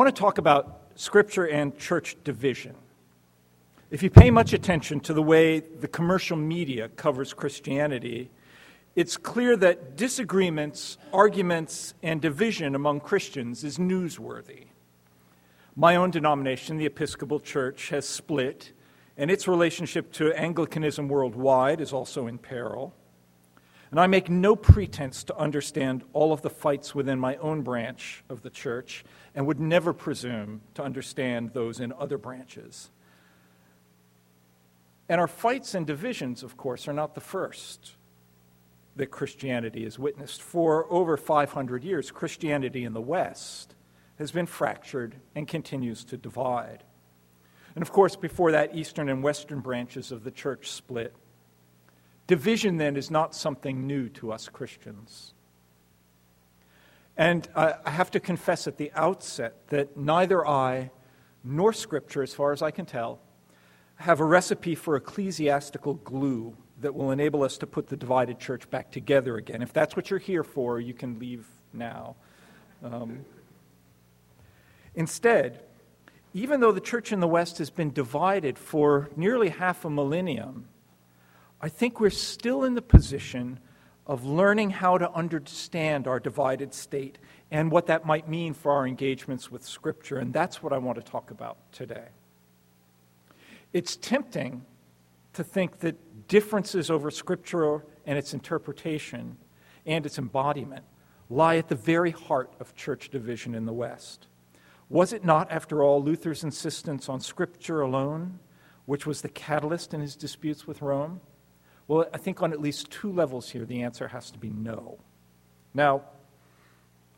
I want to talk about Scripture and church division. If you pay much attention to the way the commercial media covers Christianity, it's clear that disagreements, arguments, and division among Christians is newsworthy. My own denomination, the Episcopal Church, has split, and its relationship to Anglicanism worldwide is also in peril. And I make no pretense to understand all of the fights within my own branch of the church and would never presume to understand those in other branches. And our fights and divisions, of course, are not the first that Christianity has witnessed. For over 500 years, Christianity in the West has been fractured and continues to divide. And of course, before that, Eastern and Western branches of the church split. Division then is not something new to us Christians. And I have to confess at the outset that neither I nor Scripture, as far as I can tell, have a recipe for ecclesiastical glue that will enable us to put the divided church back together again. If that's what you're here for, you can leave now. Um, instead, even though the church in the West has been divided for nearly half a millennium, I think we're still in the position of learning how to understand our divided state and what that might mean for our engagements with Scripture. And that's what I want to talk about today. It's tempting to think that differences over Scripture and its interpretation and its embodiment lie at the very heart of church division in the West. Was it not, after all, Luther's insistence on Scripture alone, which was the catalyst in his disputes with Rome? Well, I think on at least two levels here, the answer has to be no. Now,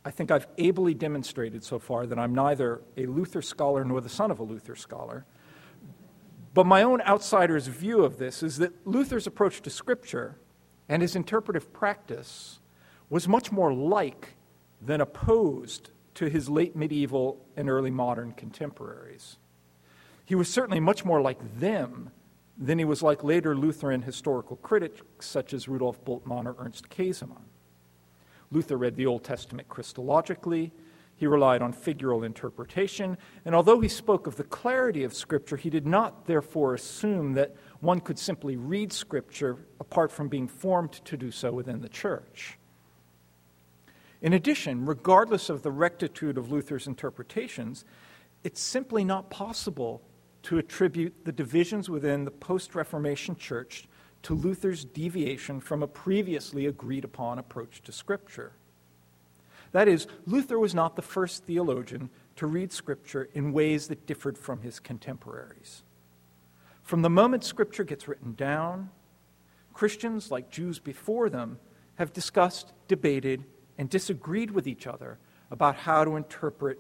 I think I've ably demonstrated so far that I'm neither a Luther scholar nor the son of a Luther scholar. But my own outsider's view of this is that Luther's approach to Scripture and his interpretive practice was much more like than opposed to his late medieval and early modern contemporaries. He was certainly much more like them than he was like later Lutheran historical critics such as Rudolf Bultmann or Ernst Käsemann. Luther read the Old Testament Christologically. He relied on figural interpretation, and although he spoke of the clarity of Scripture, he did not therefore assume that one could simply read Scripture apart from being formed to do so within the church. In addition, regardless of the rectitude of Luther's interpretations, it's simply not possible to attribute the divisions within the post Reformation church to Luther's deviation from a previously agreed upon approach to Scripture. That is, Luther was not the first theologian to read Scripture in ways that differed from his contemporaries. From the moment Scripture gets written down, Christians, like Jews before them, have discussed, debated, and disagreed with each other about how to interpret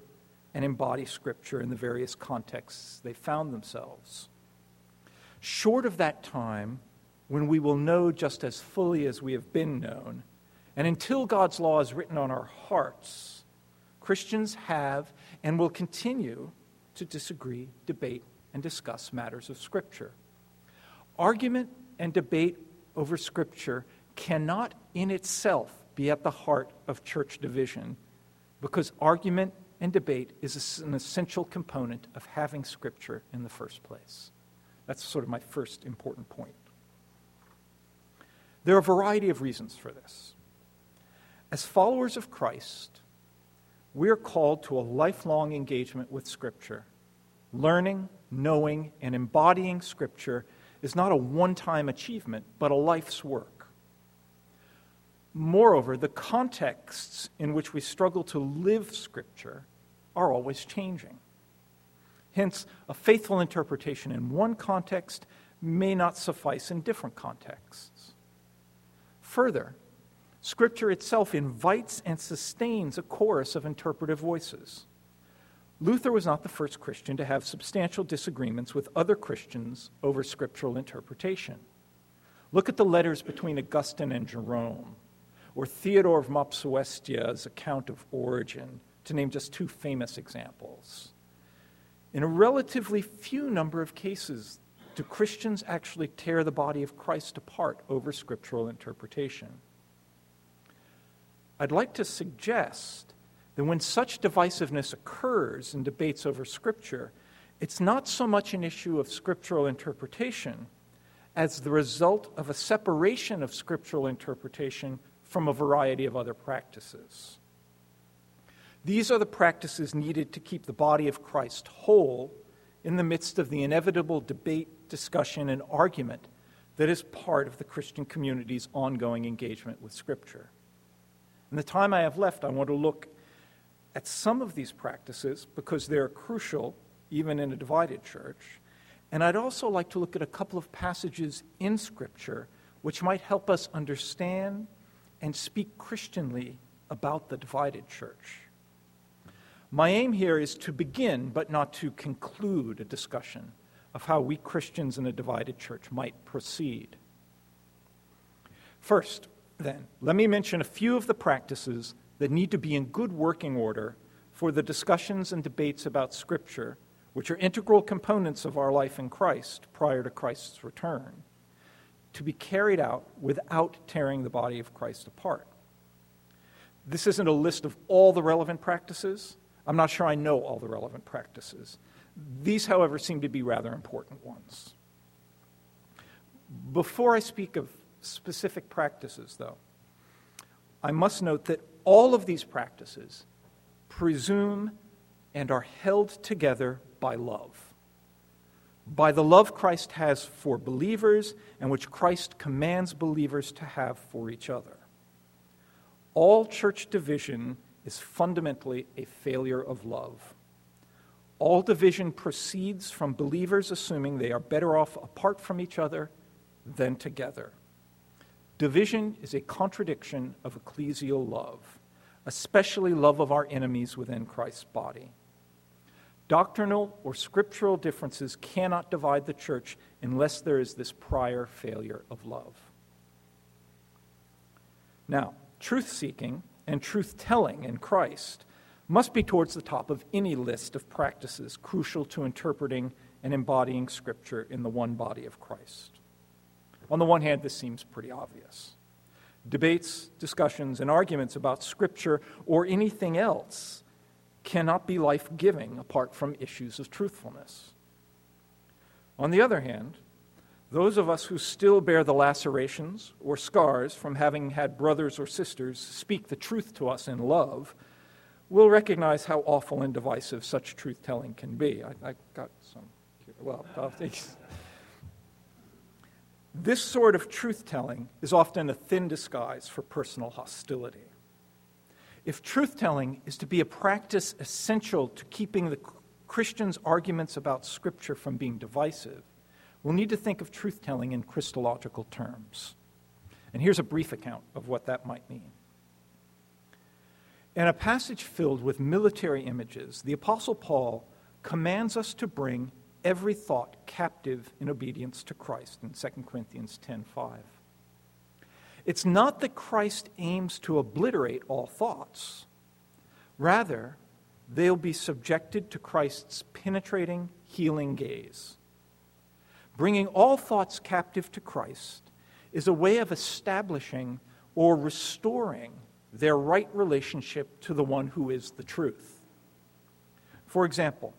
and embody Scripture in the various contexts they found themselves. Short of that time, when we will know just as fully as we have been known, and until God's law is written on our hearts, Christians have and will continue to disagree, debate, and discuss matters of Scripture. Argument and debate over Scripture cannot in itself be at the heart of church division because argument and debate is an essential component of having Scripture in the first place. That's sort of my first important point. There are a variety of reasons for this. As followers of Christ, we are called to a lifelong engagement with Scripture. Learning, knowing, and embodying Scripture is not a one time achievement, but a life's work. Moreover, the contexts in which we struggle to live Scripture are always changing. Hence, a faithful interpretation in one context may not suffice in different contexts. Further, Scripture itself invites and sustains a chorus of interpretive voices. Luther was not the first Christian to have substantial disagreements with other Christians over scriptural interpretation. Look at the letters between Augustine and Jerome, or Theodore of Mopsuestia's account of Origen, to name just two famous examples. In a relatively few number of cases, do Christians actually tear the body of Christ apart over scriptural interpretation? I'd like to suggest that when such divisiveness occurs in debates over Scripture, it's not so much an issue of scriptural interpretation as the result of a separation of scriptural interpretation from a variety of other practices. These are the practices needed to keep the body of Christ whole in the midst of the inevitable debate, discussion, and argument that is part of the Christian community's ongoing engagement with Scripture. In the time I have left, I want to look at some of these practices because they're crucial even in a divided church. And I'd also like to look at a couple of passages in Scripture which might help us understand and speak Christianly about the divided church. My aim here is to begin, but not to conclude, a discussion of how we Christians in a divided church might proceed. First, then, let me mention a few of the practices that need to be in good working order for the discussions and debates about Scripture, which are integral components of our life in Christ prior to Christ's return, to be carried out without tearing the body of Christ apart. This isn't a list of all the relevant practices. I'm not sure I know all the relevant practices. These, however, seem to be rather important ones. Before I speak of specific practices, though, I must note that all of these practices presume and are held together by love. By the love Christ has for believers and which Christ commands believers to have for each other. All church division is fundamentally a failure of love. All division proceeds from believers assuming they are better off apart from each other than together. Division is a contradiction of ecclesial love, especially love of our enemies within Christ's body. Doctrinal or scriptural differences cannot divide the church unless there is this prior failure of love. Now, truth seeking and truth telling in Christ must be towards the top of any list of practices crucial to interpreting and embodying Scripture in the one body of Christ. On the one hand, this seems pretty obvious. Debates, discussions, and arguments about Scripture or anything else cannot be life giving apart from issues of truthfulness. On the other hand, those of us who still bear the lacerations or scars from having had brothers or sisters speak the truth to us in love will recognize how awful and divisive such truth telling can be. I, I got some, well, this sort of truth telling is often a thin disguise for personal hostility. If truth telling is to be a practice essential to keeping the Christians' arguments about Scripture from being divisive, we'll need to think of truth telling in Christological terms. And here's a brief account of what that might mean. In a passage filled with military images, the Apostle Paul commands us to bring every thought captive in obedience to Christ in 2 Corinthians 10:5. It's not that Christ aims to obliterate all thoughts. Rather, they'll be subjected to Christ's penetrating, healing gaze. Bringing all thoughts captive to Christ is a way of establishing or restoring their right relationship to the one who is the truth. For example,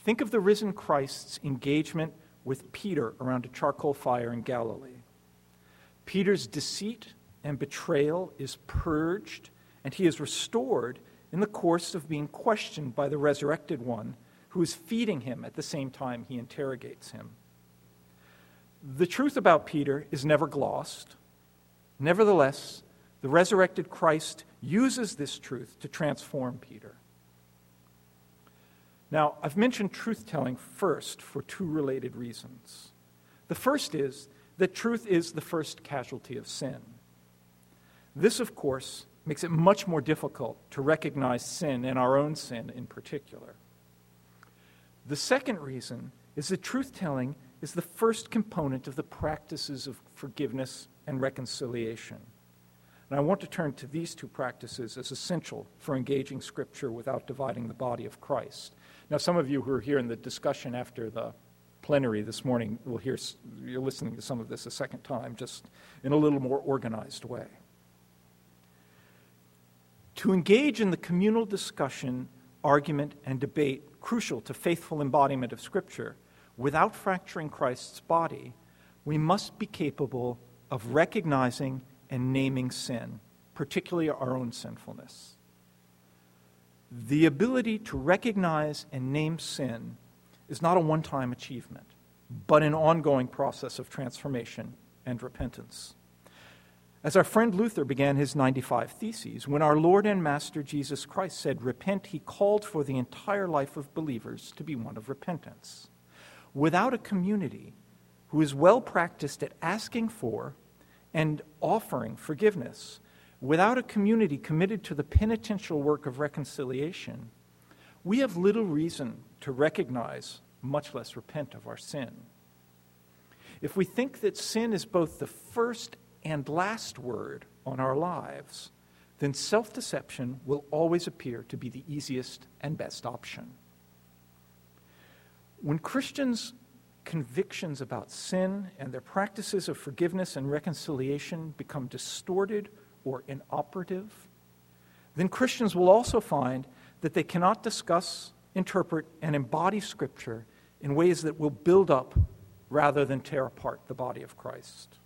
think of the risen Christ's engagement with Peter around a charcoal fire in Galilee. Peter's deceit and betrayal is purged, and he is restored in the course of being questioned by the resurrected one who is feeding him at the same time he interrogates him. The truth about Peter is never glossed. Nevertheless, the resurrected Christ uses this truth to transform Peter. Now, I've mentioned truth telling first for two related reasons. The first is that truth is the first casualty of sin. This, of course, makes it much more difficult to recognize sin and our own sin in particular. The second reason is that truth telling is the first component of the practices of forgiveness and reconciliation. And I want to turn to these two practices as essential for engaging Scripture without dividing the body of Christ. Now, some of you who are here in the discussion after the plenary this morning will hear, you're listening to some of this a second time, just in a little more organized way. To engage in the communal discussion, argument, and debate crucial to faithful embodiment of Scripture without fracturing Christ's body, we must be capable of recognizing and naming sin, particularly our own sinfulness. The ability to recognize and name sin is not a one time achievement, but an ongoing process of transformation and repentance. As our friend Luther began his 95 Theses, when our Lord and Master Jesus Christ said, Repent, he called for the entire life of believers to be one of repentance. Without a community who is well practiced at asking for and offering forgiveness, without a community committed to the penitential work of reconciliation, we have little reason to recognize, much less repent of our sin. If we think that sin is both the first and last word on our lives, then self deception will always appear to be the easiest and best option. When Christians' convictions about sin and their practices of forgiveness and reconciliation become distorted or inoperative, then Christians will also find that they cannot discuss, interpret, and embody Scripture in ways that will build up rather than tear apart the body of Christ.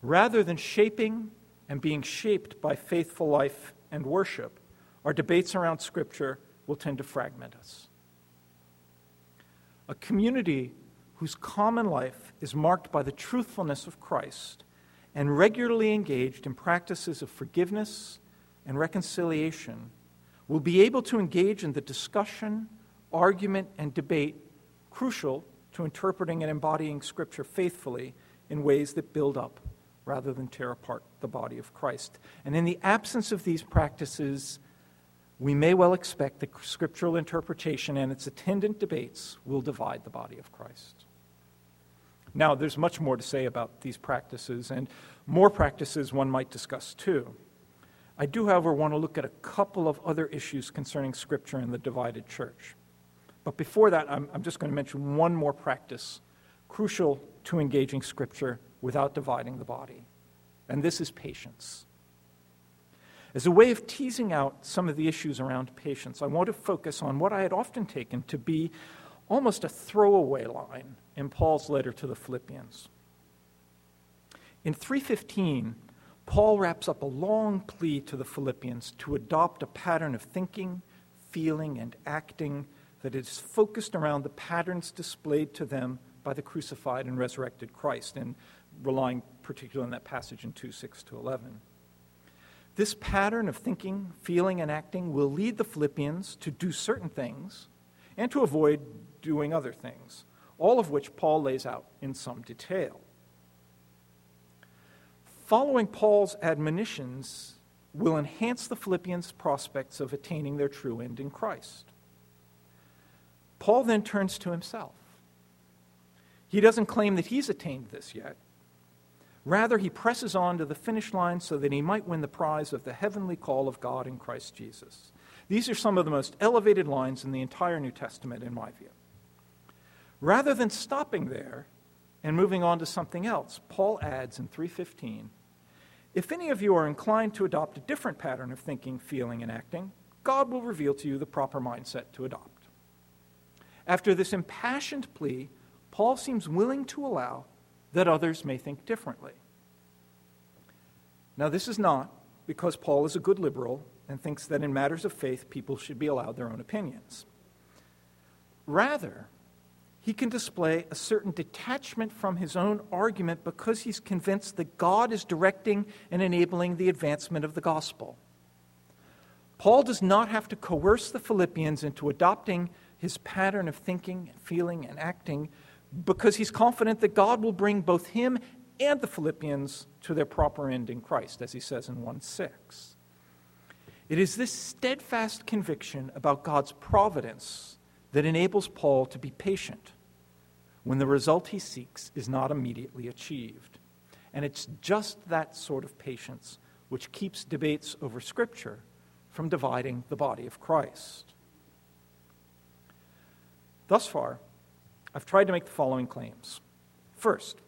Rather than shaping and being shaped by faithful life and worship, our debates around Scripture will tend to fragment us. A community whose common life is marked by the truthfulness of Christ and regularly engaged in practices of forgiveness and reconciliation will be able to engage in the discussion, argument, and debate crucial to interpreting and embodying Scripture faithfully in ways that build up rather than tear apart the body of Christ. And in the absence of these practices, we may well expect that scriptural interpretation and its attendant debates will divide the body of Christ. Now, there's much more to say about these practices, and more practices one might discuss too. I do, however, want to look at a couple of other issues concerning Scripture and the divided church. But before that, I'm, I'm just going to mention one more practice crucial to engaging Scripture without dividing the body, and this is patience. As a way of teasing out some of the issues around patience, I want to focus on what I had often taken to be almost a throwaway line in Paul's letter to the Philippians. In 315, Paul wraps up a long plea to the Philippians to adopt a pattern of thinking, feeling, and acting that is focused around the patterns displayed to them by the crucified and resurrected Christ, and relying particularly on that passage in 2 6 to 11. This pattern of thinking, feeling, and acting will lead the Philippians to do certain things and to avoid doing other things, all of which Paul lays out in some detail. Following Paul's admonitions will enhance the Philippians' prospects of attaining their true end in Christ. Paul then turns to himself. He doesn't claim that he's attained this yet. Rather, he presses on to the finish line so that he might win the prize of the heavenly call of God in Christ Jesus. These are some of the most elevated lines in the entire New Testament, in my view. Rather than stopping there and moving on to something else, Paul adds in 315 If any of you are inclined to adopt a different pattern of thinking, feeling, and acting, God will reveal to you the proper mindset to adopt. After this impassioned plea, Paul seems willing to allow that others may think differently. Now, this is not because Paul is a good liberal and thinks that in matters of faith people should be allowed their own opinions. Rather, he can display a certain detachment from his own argument because he's convinced that God is directing and enabling the advancement of the gospel. Paul does not have to coerce the Philippians into adopting his pattern of thinking, feeling, and acting because he's confident that God will bring both him and the Philippians to their proper end in Christ, as he says in 1 6. It is this steadfast conviction about God's providence that enables Paul to be patient when the result he seeks is not immediately achieved. And it's just that sort of patience which keeps debates over Scripture from dividing the body of Christ. Thus far, I've tried to make the following claims. First,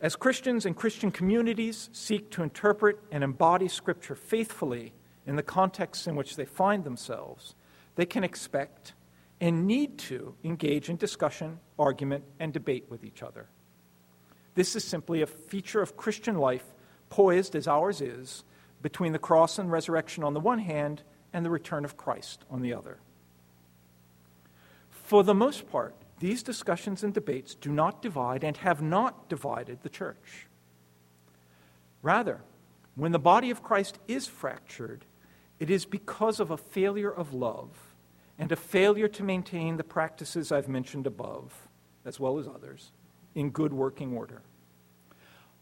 as Christians and Christian communities seek to interpret and embody Scripture faithfully in the contexts in which they find themselves, they can expect and need to engage in discussion, argument, and debate with each other. This is simply a feature of Christian life, poised as ours is, between the cross and resurrection on the one hand and the return of Christ on the other. For the most part, these discussions and debates do not divide and have not divided the church. Rather, when the body of Christ is fractured, it is because of a failure of love and a failure to maintain the practices I've mentioned above, as well as others, in good working order.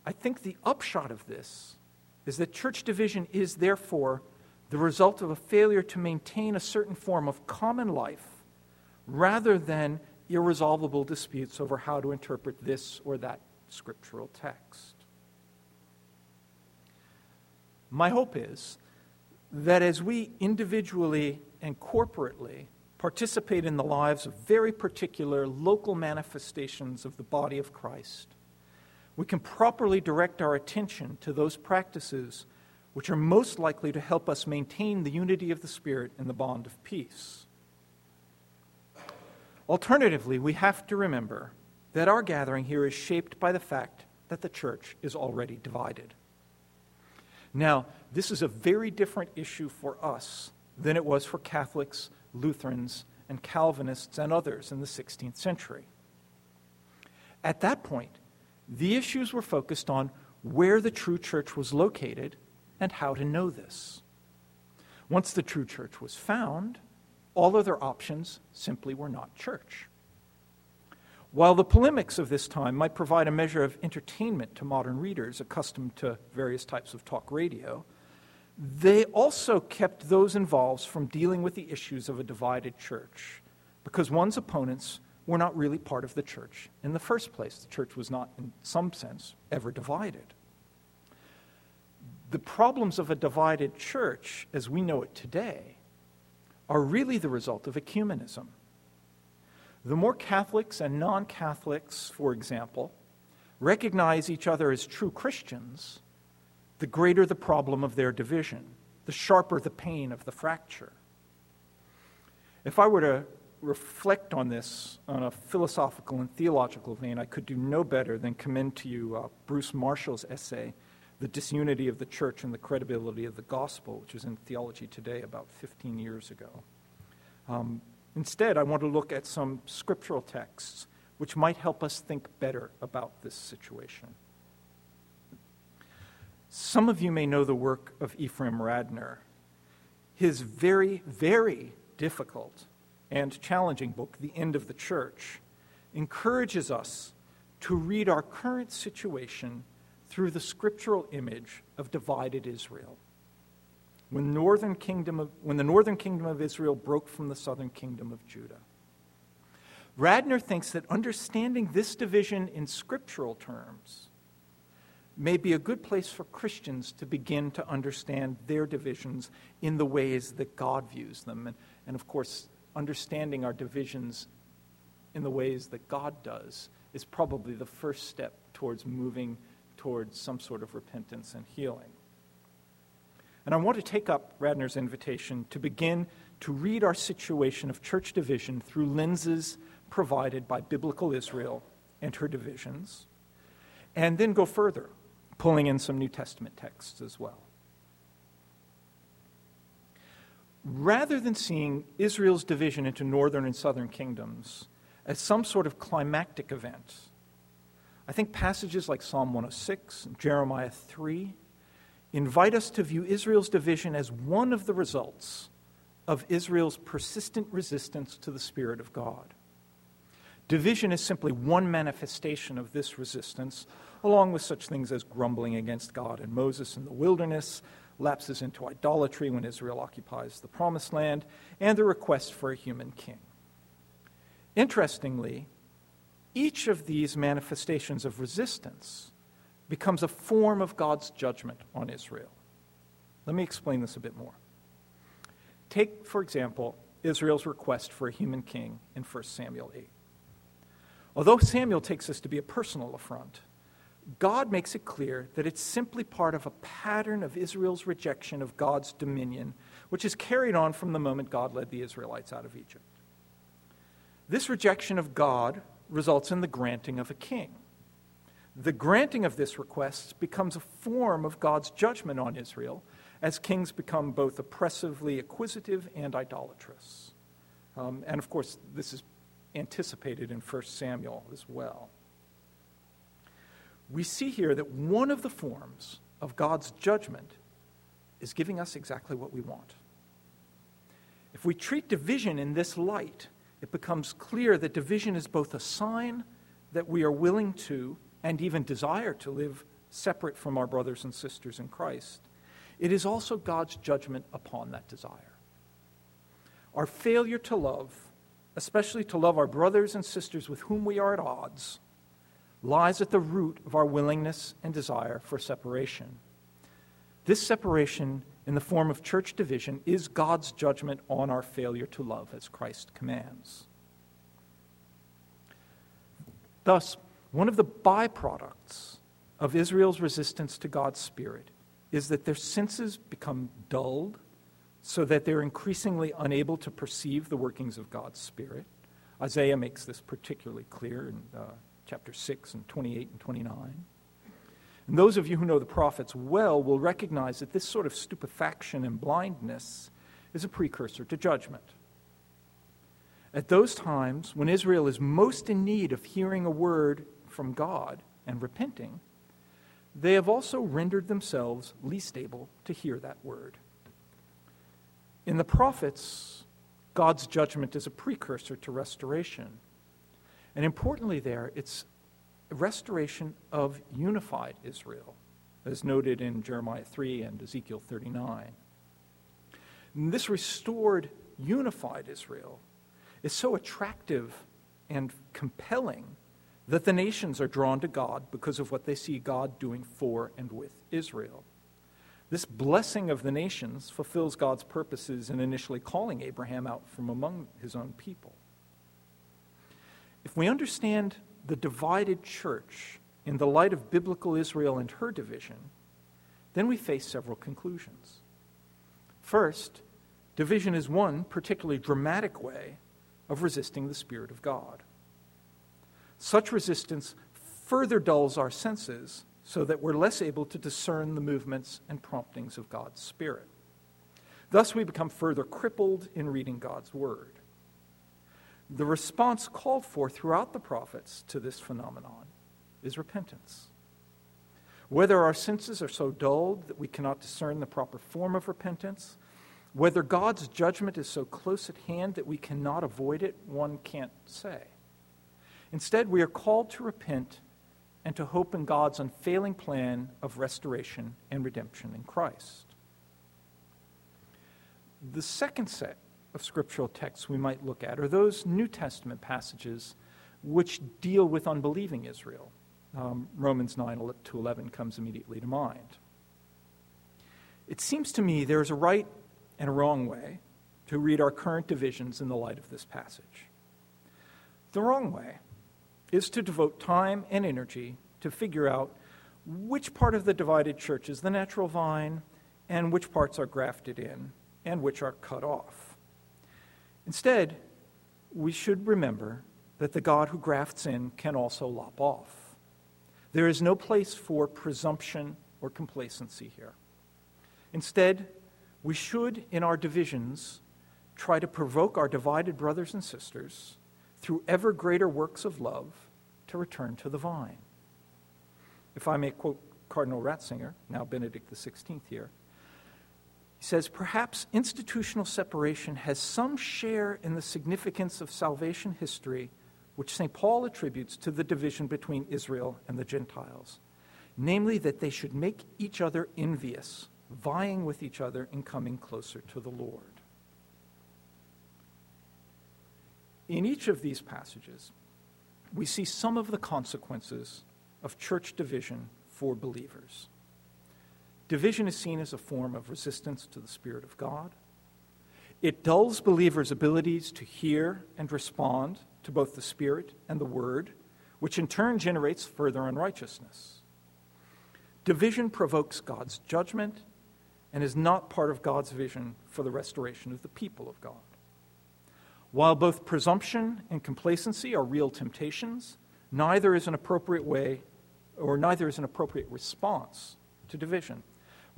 I think the upshot of this is that church division is therefore the result of a failure to maintain a certain form of common life rather than irresolvable disputes over how to interpret this or that scriptural text. My hope is that as we individually and corporately participate in the lives of very particular local manifestations of the body of Christ, we can properly direct our attention to those practices which are most likely to help us maintain the unity of the Spirit in the bond of peace. Alternatively, we have to remember that our gathering here is shaped by the fact that the church is already divided. Now, this is a very different issue for us than it was for Catholics, Lutherans, and Calvinists and others in the 16th century. At that point, the issues were focused on where the true church was located and how to know this. Once the true church was found, all other options simply were not church. While the polemics of this time might provide a measure of entertainment to modern readers accustomed to various types of talk radio, they also kept those involved from dealing with the issues of a divided church because one's opponents were not really part of the church in the first place. The church was not, in some sense, ever divided. The problems of a divided church, as we know it today, are really the result of ecumenism. The more Catholics and non Catholics, for example, recognize each other as true Christians, the greater the problem of their division, the sharper the pain of the fracture. If I were to reflect on this on a philosophical and theological vein, I could do no better than commend to you uh, Bruce Marshall's essay, The Disunity of the Church and the Credibility of the Gospel, which was in Theology Today about 15 years ago. Um, instead, I want to look at some scriptural texts which might help us think better about this situation. Some of you may know the work of Ephraim Radner. His very, very difficult and challenging book, The End of the Church, encourages us to read our current situation through the scriptural image of divided Israel. When, northern kingdom of, when the northern kingdom of Israel broke from the southern kingdom of Judah. Radner thinks that understanding this division in scriptural terms may be a good place for Christians to begin to understand their divisions in the ways that God views them. And, and of course, understanding our divisions in the ways that God does is probably the first step towards moving towards some sort of repentance and healing. And I want to take up Radner's invitation to begin to read our situation of church division through lenses provided by biblical Israel and her divisions, and then go further, pulling in some New Testament texts as well. rather than seeing Israel's division into northern and southern kingdoms as some sort of climactic event, I think passages like Psalm 106 and Jeremiah 3 invite us to view Israel's division as one of the results of Israel's persistent resistance to the Spirit of God. Division is simply one manifestation of this resistance, along with such things as grumbling against God and Moses in the wilderness, lapses into idolatry when Israel occupies the promised land, and the request for a human king. Interestingly, each of these manifestations of resistance becomes a form of God's judgment on Israel. Let me explain this a bit more. Take, for example, Israel's request for a human king in 1 Samuel 8. Although Samuel takes this to be a personal affront, God makes it clear that it's simply part of a pattern of Israel's rejection of God's dominion, which is carried on from the moment God led the Israelites out of Egypt. This rejection of God results in the granting of a king. The granting of this request becomes a form of God's judgment on Israel as kings become both oppressively acquisitive and idolatrous. Um, and of course, this is anticipated in 1 Samuel as well. We see here that one of the forms of God's judgment is giving us exactly what we want. If we treat division in this light, it becomes clear that division is both a sign that we are willing to and even desire to live separate from our brothers and sisters in Christ. It is also God's judgment upon that desire. Our failure to love, especially to love our brothers and sisters with whom we are at odds, lies at the root of our willingness and desire for separation. This separation in the form of church division is God's judgment on our failure to love as Christ commands. Thus, one of the byproducts of Israel's resistance to God's Spirit is that their senses become dulled so that they're increasingly unable to perceive the workings of God's Spirit. Isaiah makes this particularly clear in uh, chapter 6 and 28 and 29. And those of you who know the prophets well will recognize that this sort of stupefaction and blindness is a precursor to judgment. At those times, when Israel is most in need of hearing a word from God and repenting, they have also rendered themselves least able to hear that word. In the prophets, God's judgment is a precursor to restoration. And importantly, there, it's restoration of unified Israel, as noted in Jeremiah 3 and Ezekiel 39. And this restored, unified Israel is so attractive and compelling that the nations are drawn to God because of what they see God doing for and with Israel. This blessing of the nations fulfills God's purposes in initially calling Abraham out from among his own people. If we understand the divided church in the light of biblical Israel and her division, then we face several conclusions. First, division is one particularly dramatic way of resisting the Spirit of God. Such resistance further dulls our senses so that we're less able to discern the movements and promptings of God's Spirit. Thus, we become further crippled in reading God's Word. The response called for throughout the prophets to this phenomenon is repentance. Whether our senses are so dulled that we cannot discern the proper form of repentance, whether God's judgment is so close at hand that we cannot avoid it, one can't say. Instead, we are called to repent and to hope in God's unfailing plan of restoration and redemption in Christ. The second set of scriptural texts we might look at are those New Testament passages which deal with unbelieving Israel. Um, Romans 9 to 11 comes immediately to mind. It seems to me there is a right and a wrong way to read our current divisions in the light of this passage. The wrong way is to devote time and energy to figure out which part of the divided church is the natural vine and which parts are grafted in and which are cut off. Instead, we should remember that the God who grafts in can also lop off. There is no place for presumption or complacency here. Instead, we should, in our divisions, try to provoke our divided brothers and sisters through ever greater works of love to return to the vine. If I may quote Cardinal Ratzinger, now Benedict XVI here, he says, perhaps institutional separation has some share in the significance of salvation history, which St. Paul attributes to the division between Israel and the Gentiles, namely that they should make each other envious, vying with each other in coming closer to the Lord. In each of these passages, we see some of the consequences of church division for believers. Division is seen as a form of resistance to the Spirit of God. It dulls believers' abilities to hear and respond to both the Spirit and the Word, which in turn generates further unrighteousness. Division provokes God's judgment and is not part of God's vision for the restoration of the people of God. While both presumption and complacency are real temptations, neither is an appropriate way or neither is an appropriate response to division.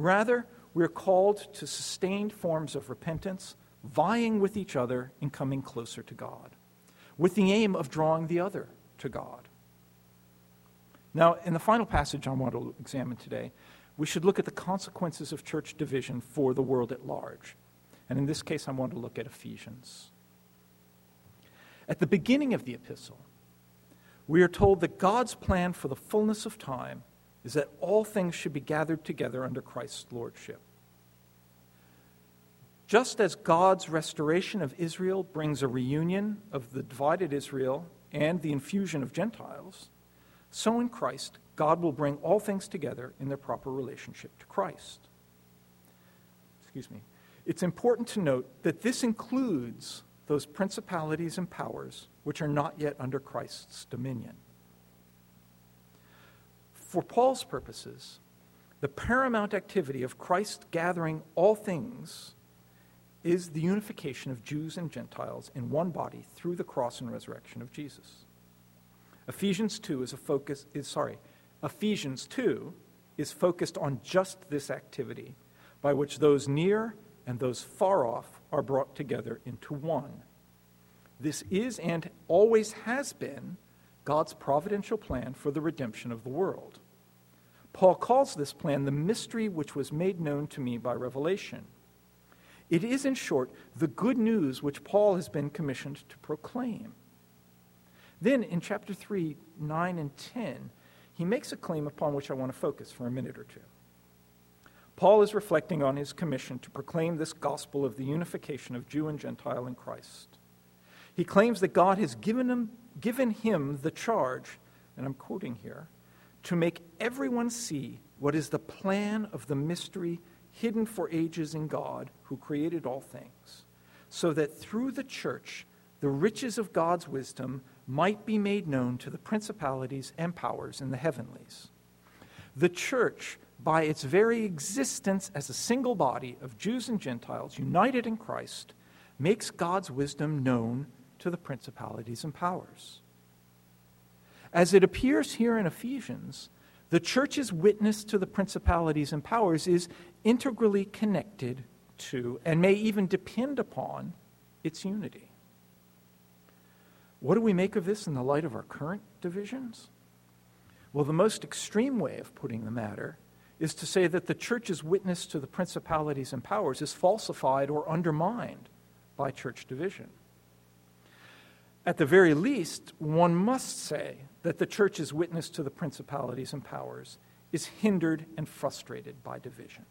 Rather, we are called to sustained forms of repentance, vying with each other in coming closer to God, with the aim of drawing the other to God. Now, in the final passage I want to examine today, we should look at the consequences of church division for the world at large. And in this case, I want to look at Ephesians. At the beginning of the epistle, we are told that God's plan for the fullness of time is that all things should be gathered together under Christ's lordship. Just as God's restoration of Israel brings a reunion of the divided Israel and the infusion of Gentiles, so in Christ, God will bring all things together in their proper relationship to Christ. Excuse me. It's important to note that this includes those principalities and powers which are not yet under Christ's dominion. For Paul's purposes, the paramount activity of Christ gathering all things is the unification of Jews and Gentiles in one body through the cross and resurrection of Jesus. Ephesians 2 is a focus is sorry, Ephesians 2 is focused on just this activity by which those near and those far off are brought together into one. This is and always has been God's providential plan for the redemption of the world. Paul calls this plan the mystery which was made known to me by revelation. It is, in short, the good news which Paul has been commissioned to proclaim. Then in chapter 3, 9 and 10, he makes a claim upon which I want to focus for a minute or two. Paul is reflecting on his commission to proclaim this gospel of the unification of Jew and Gentile in Christ. He claims that God has given him, given him the charge, and I'm quoting here, to make everyone see what is the plan of the mystery hidden for ages in God who created all things, so that through the church the riches of God's wisdom might be made known to the principalities and powers in the heavenlies. The church, by its very existence as a single body of Jews and Gentiles united in Christ, makes God's wisdom known to the principalities and powers. As it appears here in Ephesians, the church's witness to the principalities and powers is integrally connected to and may even depend upon its unity. What do we make of this in the light of our current divisions? Well, the most extreme way of putting the matter is to say that the church's witness to the principalities and powers is falsified or undermined by church division. At the very least, one must say that the church's witness to the principalities and powers is hindered and frustrated by division.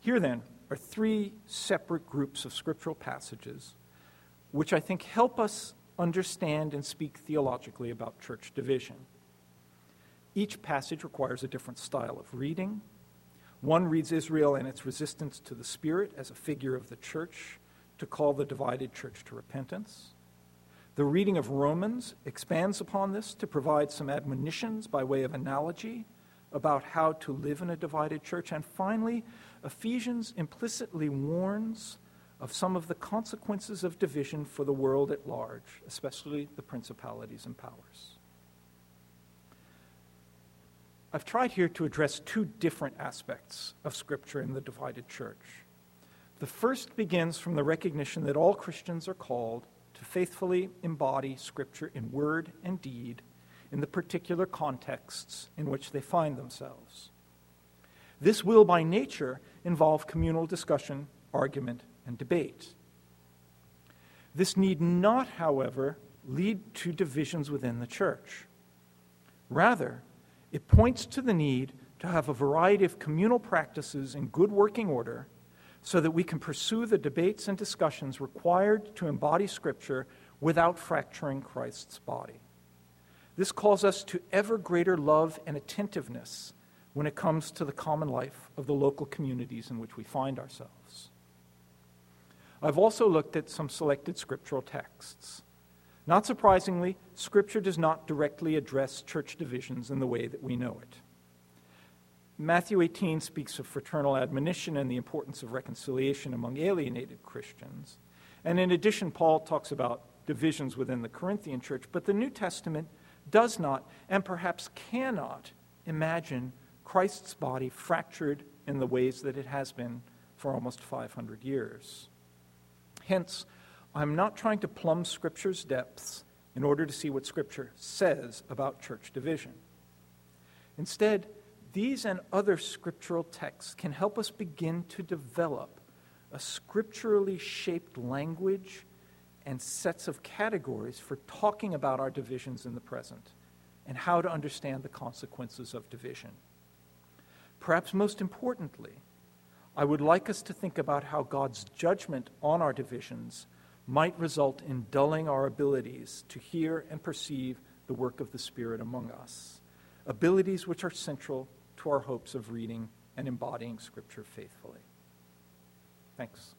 Here, then, are three separate groups of scriptural passages which I think help us understand and speak theologically about church division. Each passage requires a different style of reading. One reads Israel and its resistance to the Spirit as a figure of the church to call the divided church to repentance. The reading of Romans expands upon this to provide some admonitions by way of analogy about how to live in a divided church. And finally, Ephesians implicitly warns of some of the consequences of division for the world at large, especially the principalities and powers. I've tried here to address two different aspects of Scripture in the divided church. The first begins from the recognition that all Christians are called to faithfully embody Scripture in word and deed in the particular contexts in which they find themselves. This will, by nature, involve communal discussion, argument, and debate. This need not, however, lead to divisions within the church. Rather, it points to the need to have a variety of communal practices in good working order so that we can pursue the debates and discussions required to embody Scripture without fracturing Christ's body. This calls us to ever greater love and attentiveness when it comes to the common life of the local communities in which we find ourselves. I've also looked at some selected scriptural texts. Not surprisingly, Scripture does not directly address church divisions in the way that we know it. Matthew 18 speaks of fraternal admonition and the importance of reconciliation among alienated Christians. And in addition, Paul talks about divisions within the Corinthian church, but the New Testament does not and perhaps cannot imagine Christ's body fractured in the ways that it has been for almost 500 years. Hence, I'm not trying to plumb Scripture's depths in order to see what Scripture says about church division. Instead, these and other scriptural texts can help us begin to develop a scripturally shaped language and sets of categories for talking about our divisions in the present and how to understand the consequences of division. Perhaps most importantly, I would like us to think about how God's judgment on our divisions might result in dulling our abilities to hear and perceive the work of the Spirit among us, abilities which are central to our hopes of reading and embodying Scripture faithfully. Thanks.